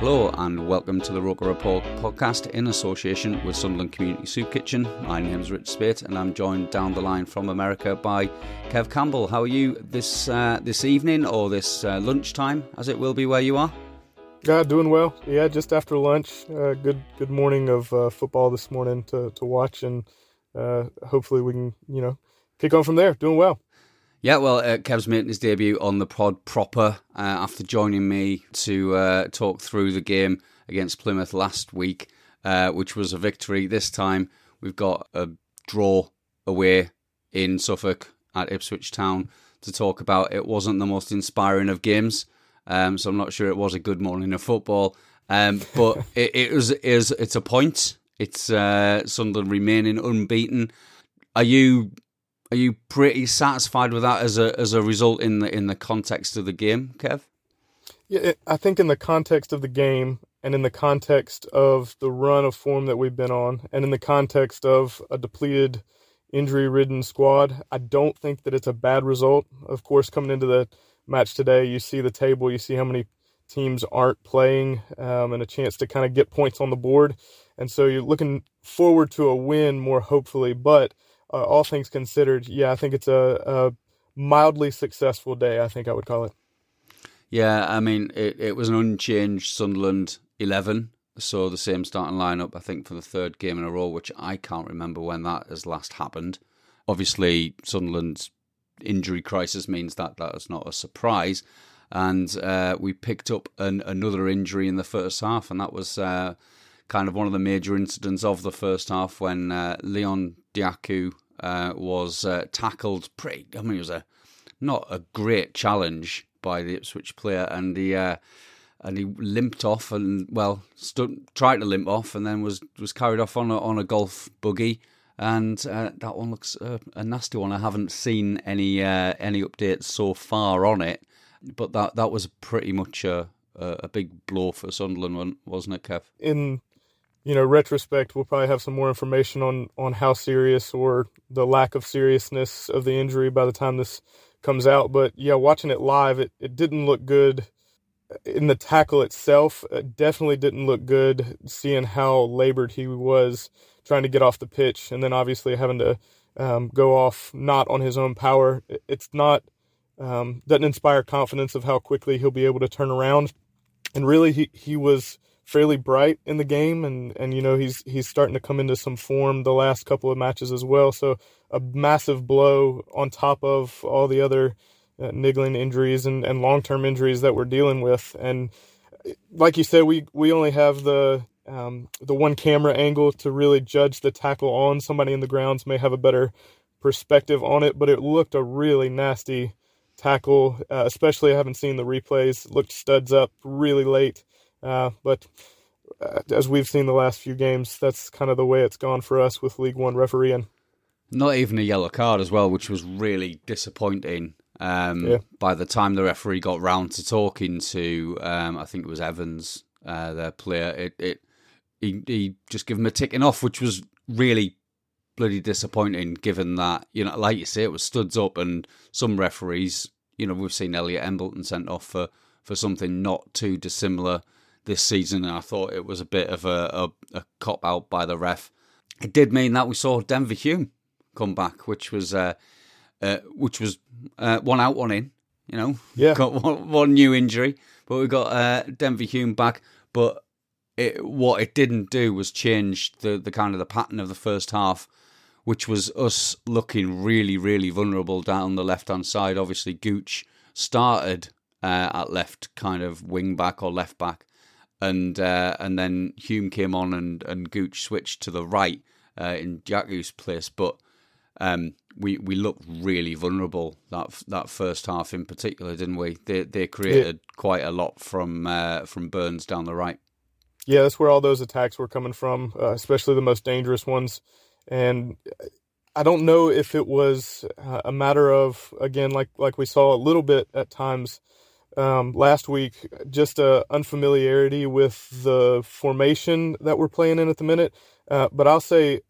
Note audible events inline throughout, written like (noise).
Hello and welcome to the Roker Report podcast in association with Sunderland Community Soup Kitchen. My name is Rich Speight and I'm joined down the line from America by Kev Campbell. How are you this uh, this evening or this uh, lunchtime, as it will be where you are? Yeah, doing well. Yeah, just after lunch. Uh, good good morning of uh, football this morning to, to watch, and uh, hopefully we can you know kick on from there. Doing well. Yeah, well, uh, Kev's making his debut on the pod proper uh, after joining me to uh, talk through the game against Plymouth last week, uh, which was a victory. This time we've got a draw away in Suffolk at Ipswich Town to talk about. It wasn't the most inspiring of games, um, so I'm not sure it was a good morning of football. Um, but (laughs) it, it was is it's a point. It's uh, Sunderland remaining unbeaten. Are you are you pretty satisfied with that as a as a result in the in the context of the game, Kev? Yeah, I think in the context of the game and in the context of the run of form that we've been on, and in the context of a depleted, injury-ridden squad, I don't think that it's a bad result. Of course, coming into the match today, you see the table, you see how many teams aren't playing, um, and a chance to kind of get points on the board, and so you're looking forward to a win more hopefully, but uh, all things considered, yeah, I think it's a, a, mildly successful day. I think I would call it. Yeah, I mean, it, it was an unchanged Sunderland eleven, so the same starting lineup. I think for the third game in a row, which I can't remember when that has last happened. Obviously, Sunderland's injury crisis means that that is not a surprise, and uh, we picked up an, another injury in the first half, and that was. Uh, kind of one of the major incidents of the first half when uh, Leon Dajaku uh, was uh, tackled pretty. I mean, it was a not a great challenge by the Ipswich player, and he uh, and he limped off and well, stood tried to limp off, and then was was carried off on a, on a golf buggy. And uh, that one looks uh, a nasty one. I haven't seen any any updates so far on it, but that that was pretty much a a big blow for Sunderland, wasn't it, Kev? In you know retrospect we'll probably have some more information on on how serious or the lack of seriousness of the injury by the time this comes out. But yeah watching it live it, it didn't look good in the tackle itself. It definitely didn't look good seeing how labored he was trying to get off the pitch and then obviously having to um, go off not on his own power. It's not um, doesn't inspire confidence of how quickly he'll be able to turn around. And really he, he was fairly bright in the game, and and you know he's he's starting to come into some form the last couple of matches as well. So a massive blow on top of all the other uh, niggling injuries and, and long term injuries that we're dealing with. And like you said, we we only have the um, the one camera angle to really judge the tackle on. Somebody in the grounds may have a better perspective on it, but it looked a really nasty tackle, uh, especially I haven't seen the replays. Looked studs up really late. Uh, but uh, as we've seen the last few games, that's kind of the way it's gone for us with League One refereeing. Not even a yellow card as well, which was really disappointing. Um, yeah. By the time the referee got round to talking to, um, I think it was Evans, uh, their player, it, it he, he just gave him a ticking off, which was really bloody disappointing. Given that you know, like you say, it was studs up, and some referees, you know, we've seen Elliot Embleton sent off for for something not too dissimilar this season, and I thought it was a bit of a, a, a cop out by the ref. it did mean that we saw Denver Hume come back, which was uh, uh, which was uh, one out, one in. You know, yeah, got one, one new injury, but we got uh, Denver Hume back. But it, what it didn't do was change the the kind of the pattern of the first half, which was us looking really, really vulnerable down the left hand side. Obviously, Gooch started uh, at left, kind of wing back or left back, and uh, and then Hume came on and and Gooch switched to the right uh, in Jaku's place, but. Um, we, we looked really vulnerable that that first half in particular, didn't we? They they created yeah. quite a lot from uh, from Burns down the right. Yeah, that's where all those attacks were coming from, uh, especially the most dangerous ones. And I don't know if it was uh, a matter of again, like like we saw a little bit at times um, last week, just a unfamiliarity with the formation that we're playing in at the minute. Uh, but I'll say,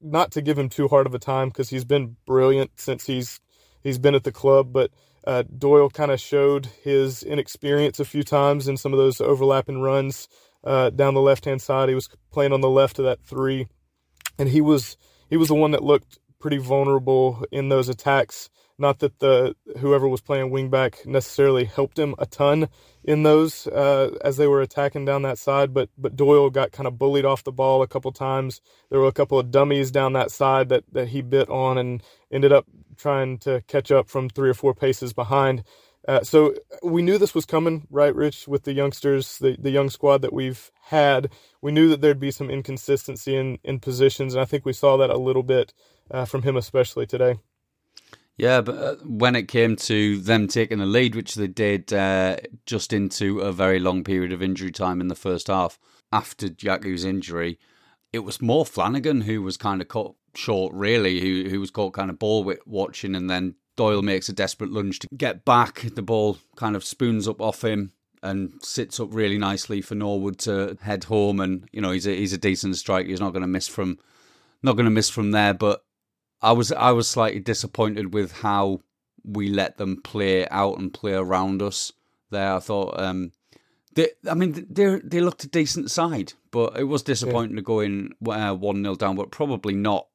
not to give him too hard of a time because he's been brilliant since he's he's been at the club. But uh, Doyle kind of showed his inexperience a few times in some of those overlapping runs uh, down the left hand side. He was playing on the left of that three, and he was he was the one that looked pretty vulnerable in those attacks. Not that the whoever was playing wingback necessarily helped him a ton in those uh, as they were attacking down that side, but but Doyle got kind of bullied off the ball a couple times. There were a couple of dummies down that side that that he bit on and ended up trying to catch up from three or four paces behind. Uh, so we knew this was coming, right, Rich, with the youngsters, the, the young squad that we've had. We knew that there'd be some inconsistency in, in positions, and I think we saw that a little bit uh, from him, especially today. Yeah, but uh, when it came to them taking the lead, which they did uh, just into a very long period of injury time in the first half after Jaku's injury, it was more Flanagan who was kind of caught short, really, who who was caught kind of ball watching, and then Doyle makes a desperate lunge to get back. The ball kind of spoons up off him and sits up really nicely for Norwood to head home. And you know he's a he's a decent striker. He's not going to miss from not going to miss from there, but I was I was slightly disappointed with how we let them play out and play around us. There, I thought. Um, they, I mean, they they looked a decent side, but it was disappointing yeah. to go in uh, one 0 down. But probably not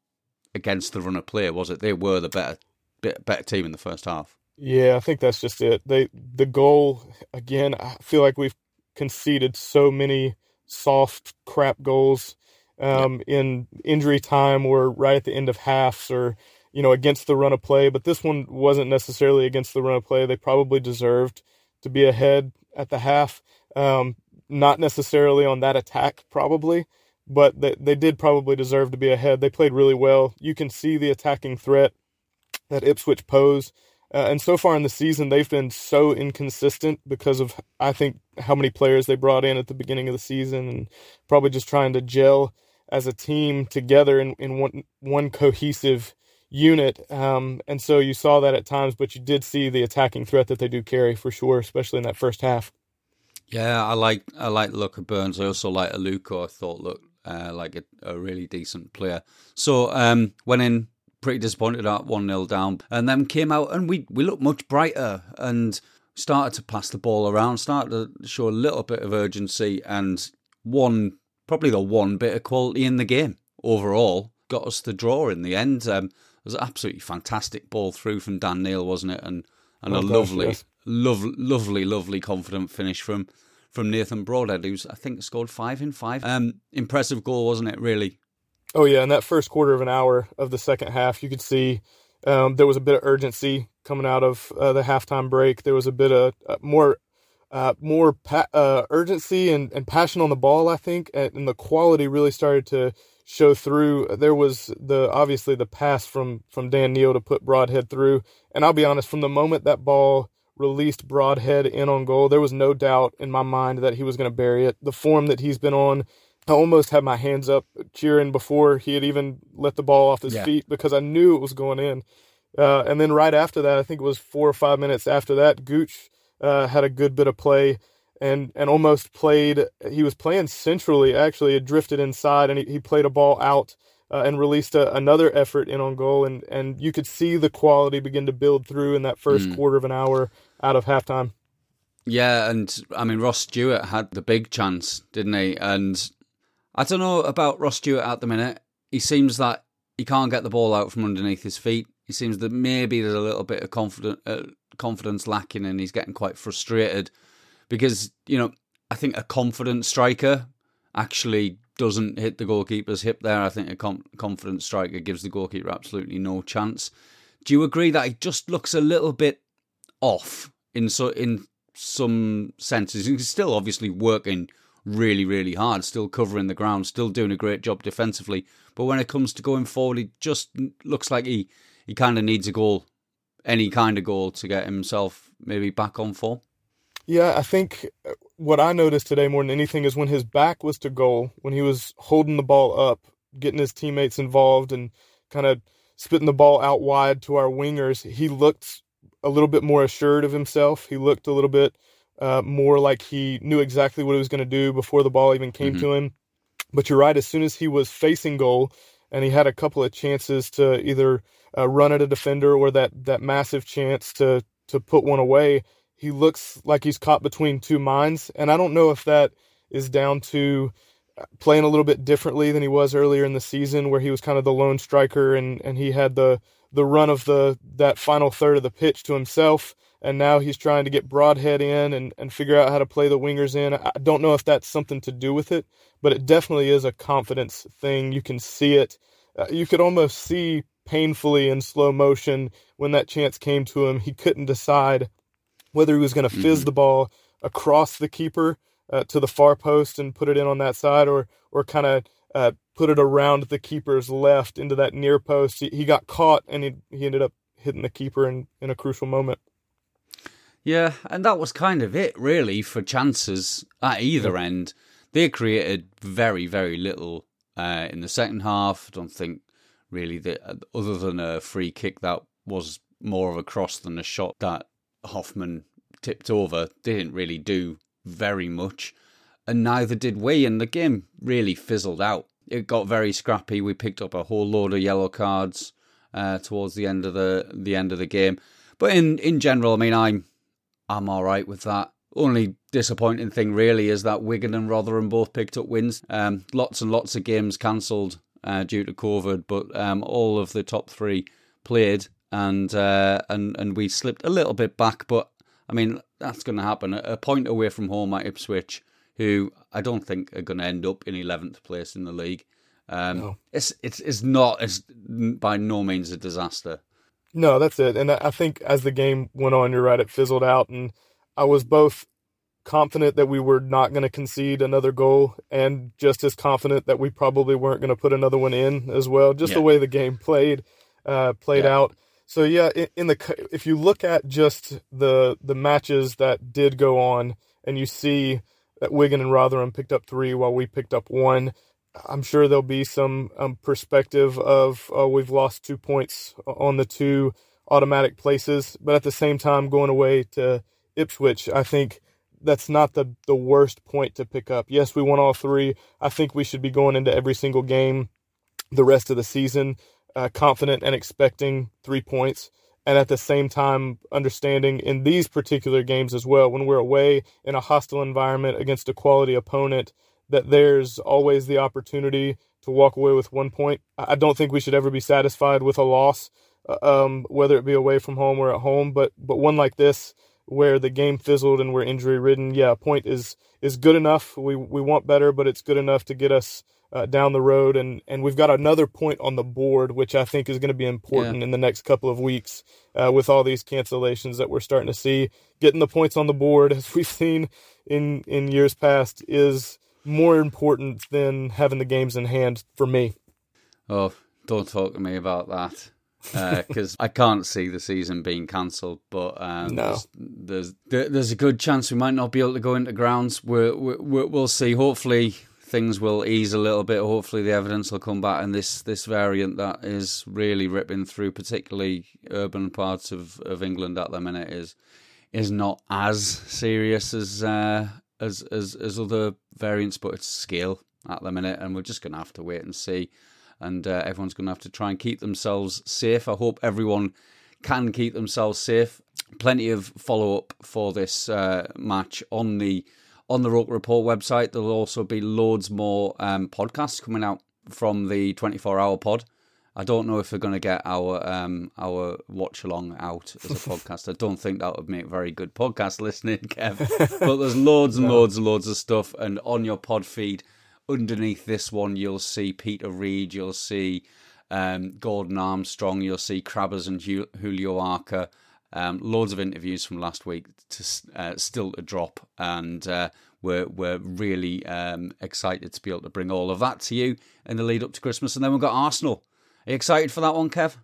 against the runner player, was it? They were the better better team in the first half. Yeah, I think that's just it. They the goal again. I feel like we've conceded so many soft crap goals um, in injury time or right at the end of halves or you know against the run of play. But this one wasn't necessarily against the run of play. They probably deserved to be ahead at the half. Um, not necessarily on that attack, probably, but they, they did probably deserve to be ahead. They played really well. You can see the attacking threat that Ipswich pose. Uh, and so far in the season, they've been so inconsistent because of, I think, how many players they brought in at the beginning of the season and probably just trying to gel as a team together in, in one one cohesive unit. Um, and so you saw that at times, but you did see the attacking threat that they do carry for sure, especially in that first half. Yeah, I like I like the look of Burns. I also like Aluko. I thought looked uh, like a, a, really decent player. So um, went in pretty disappointed at one 0 down, and then came out and we we looked much brighter and started to pass the ball around, started to show a little bit of urgency, and one probably the one bit of quality in the game overall. Got us the draw in the end. Um, it was an absolutely fantastic ball through from Dan Neil, wasn't it? And and oh, a lovely, yes. lovely, lovely, lovely, confident finish from from Nathan Broadhead, who's I think scored five in five. Um, impressive goal, wasn't it? Really. Oh yeah, in that first quarter of an hour of the second half, you could see um, there was a bit of urgency coming out of uh, the halftime break. There was a bit of uh, more uh, more pa- uh, urgency and, and passion on the ball, I think, and the quality really started to show through. There was the obviously the pass from from Dan Neil to put Broadhead through, and I'll be honest, from the moment that ball released Broadhead in on goal, there was no doubt in my mind that he was going to bury it. The form that he's been on, I almost had my hands up cheering before he had even let the ball off his yeah. feet because I knew it was going in. Uh, and then right after that, I think it was four or five minutes after that, Gooch uh, had a good bit of play and and almost played. He was playing centrally. Actually, it drifted inside, and he, he played a ball out uh, and released a, another effort in on goal. And and you could see the quality begin to build through in that first mm. quarter of an hour out of halftime. Yeah, and I mean Ross Stewart had the big chance, didn't he? And I don't know about Ross Stewart at the minute. he seems that he can't get the ball out from underneath his feet. He seems that maybe there's a little bit of confidence uh, confidence lacking, and he's getting quite frustrated because you know I think a confident striker actually doesn't hit the goalkeeper's hip there. I think a com- confident striker gives the goalkeeper absolutely no chance. Do you agree that he just looks a little bit off in so in some senses? He's still obviously working really, really hard, still covering the ground, still doing a great job defensively. But when it comes to going forward, he just looks like he, he kind of needs a goal, any kind of goal to get himself maybe back on form. Yeah, I think uh, what I noticed today more than anything is when his back was to goal, when he was holding the ball up, getting his teammates involved and kind of spitting the ball out wide to our wingers, he looked a little bit more assured of himself. He looked a little bit uh, more like he knew exactly what he was going to do before the ball even came mm-hmm. to him. But you're right, as soon as he was facing goal and he had a couple of chances to either uh, run at a defender or that, that massive chance to, to put one away, he looks like he's caught between two minds. And I don't know if that is down to uh, playing a little bit differently than he was earlier in the season, where he was kind of the lone striker and, and he had the the run of the that final third of the pitch to himself. And now he's trying to get Broadhead in and, and figure out how to play the wingers in. I don't know if that's something to do with it, but it definitely is a confidence thing. You can see it. Uh, you could almost see painfully in slow motion when that chance came to him. He couldn't decide whether he was going to fizz mm-hmm. the ball across the keeper uh, to the far post and put it in on that side, or or kind of uh, put it around the keeper's left into that near post. He, he got caught and he he ended up hitting the keeper in, in a crucial moment. Yeah, and that was kind of it, really, for chances at either end. They created very, very little uh, in the second half. I don't think really that, other than a free kick that was more of a cross than a shot that Hoffmann tipped over, they didn't really do very much, and neither did we. And the game really fizzled out. It got very scrappy. We picked up a whole load of yellow cards uh, towards the end of the the end of the game. But in in general, I mean, I'm I'm all right with that. Only disappointing thing really is that Wigan and Rotherham both picked up wins. Um, lots and lots of games cancelled uh, due to COVID, but um, all of the top three played, and uh, and and we slipped a little bit back. But I mean, that's going to happen. A point away from home at Ipswich, who I don't think are going to end up in eleventh place in the league. Um, no. It's it's it's not it's by no means a disaster. No, that's it. And I think as the game went on, you're right, it fizzled out. And I was both confident that we were not going to concede another goal and just as confident that we probably weren't going to put another one in as well, just yeah. the way the game played, uh, played yeah. out. So yeah, in, in the, if you look at just the, the matches that did go on and you see that Wigan and Rotherham picked up three while we picked up one, I'm sure there'll be some um, perspective of uh, we've lost two points on the two automatic places, but at the same time, going away to Ipswich, I think that's not the the worst point to pick up. Yes, we won all three. I think we should be going into every single game the rest of the season uh, confident and expecting three points. And at the same time, understanding in these particular games as well, when we're away in a hostile environment against a quality opponent, that there's always the opportunity to walk away with one point. I don't think we should ever be satisfied with a loss, uh, um, whether it be away from home or at home. But but one like this, where the game fizzled and we're injury ridden, yeah, a point is is good enough. We we want better, but it's good enough to get us uh, down the road. And and we've got another point on the board, which I think is going to be important yeah. in the next couple of weeks uh, with all these cancellations that we're starting to see. Getting the points on the board, (laughs) as we've seen in in years past, is more important than having the games in hand for me. Oh, don't talk to me about that because uh, (laughs) I can't see the season being cancelled. But um, no. there's, there's, there's a good chance we might not be able to go into grounds. We're, we're, we'll see. Hopefully things will ease a little bit. Hopefully the evidence will come back, and this this variant that is really ripping through, particularly urban parts of, of England at the minute, is is not as serious as uh, as as as other variants, but it's scale at the minute, and we're just going to have to wait and see. And uh, everyone's going to have to try and keep themselves safe. I hope everyone can keep themselves safe. Plenty of follow up for this uh, match on the on the Roker Report website. There'll also be loads more um, podcasts coming out from the 24 hour pod. I don't know if we're going to get our um, our watch along out as a (laughs) podcast. I don't think that would make very good podcast listening, (laughs) Kev. but there's loads and no. loads and loads of stuff. And on your pod feed, underneath this one, you'll see Peter Reid, you'll see um, Gordon Armstrong, you'll see Crabbers and Julio Arca. Um, loads of interviews from last week to uh, still to drop, and uh, we're we're really um, excited to be able to bring all of that to you in the lead up to Christmas. And then we've got Arsenal. Are you excited for that one, Kev?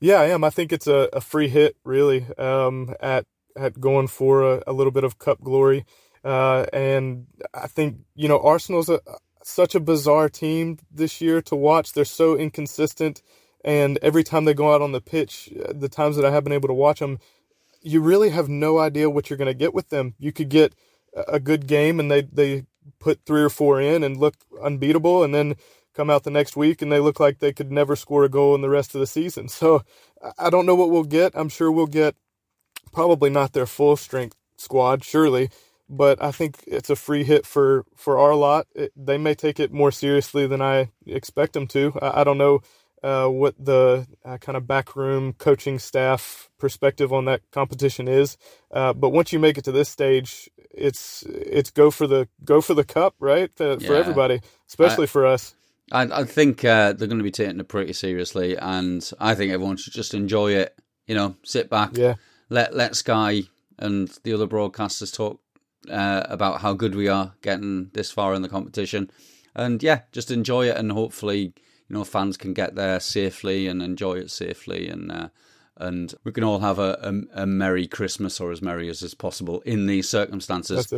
Yeah, I am. I think it's a, a free hit, really, um, at at going for a, a, little bit of cup glory. Uh, and I think you know Arsenal's a, such a bizarre team this year to watch. They're so inconsistent, and every time they go out on the pitch, the times that I have been able to watch them, you really have no idea what you're going to get with them. You could get a good game, and they they put three or four in and look unbeatable, and then come out the next week and they look like they could never score a goal in the rest of the season. (laughs) So I don't know what we'll get. I'm sure we'll get probably not their full strength squad, surely, but I think it's a free hit for for our lot. It, they may take it more seriously than I expect them to. I, I don't know uh, what the uh, kind of backroom coaching staff perspective on that competition is, uh, but once you make it to this stage, it's it's go for the go for the cup, right? Uh, for everybody, especially I, for us. I, I think uh, they're going to be taking it pretty seriously, and I think everyone should just enjoy it. You know, sit back, yeah. let let Sky and the other broadcasters talk uh, about how good we are getting this far in the competition, and yeah, just enjoy it, and hopefully, you know, fans can get there safely and enjoy it safely, and uh, and we can all have a, a, a merry Christmas or as merry as is possible in these circumstances.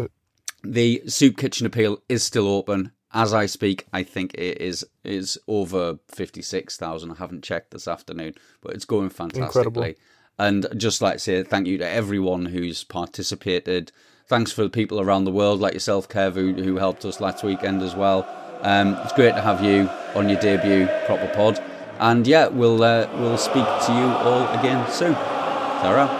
The soup kitchen appeal is still open as I speak, I think it is is over fifty six thousand. I haven't checked this afternoon, but it's going fantastically. Incredible. And just like to say thank you to everyone who's participated. Thanks for the people around the world like yourself, Kev, who, who helped us last weekend as well. Um, it's great to have you on your debut proper pod. And yeah, we'll uh, we'll speak to you all again soon. Sarah.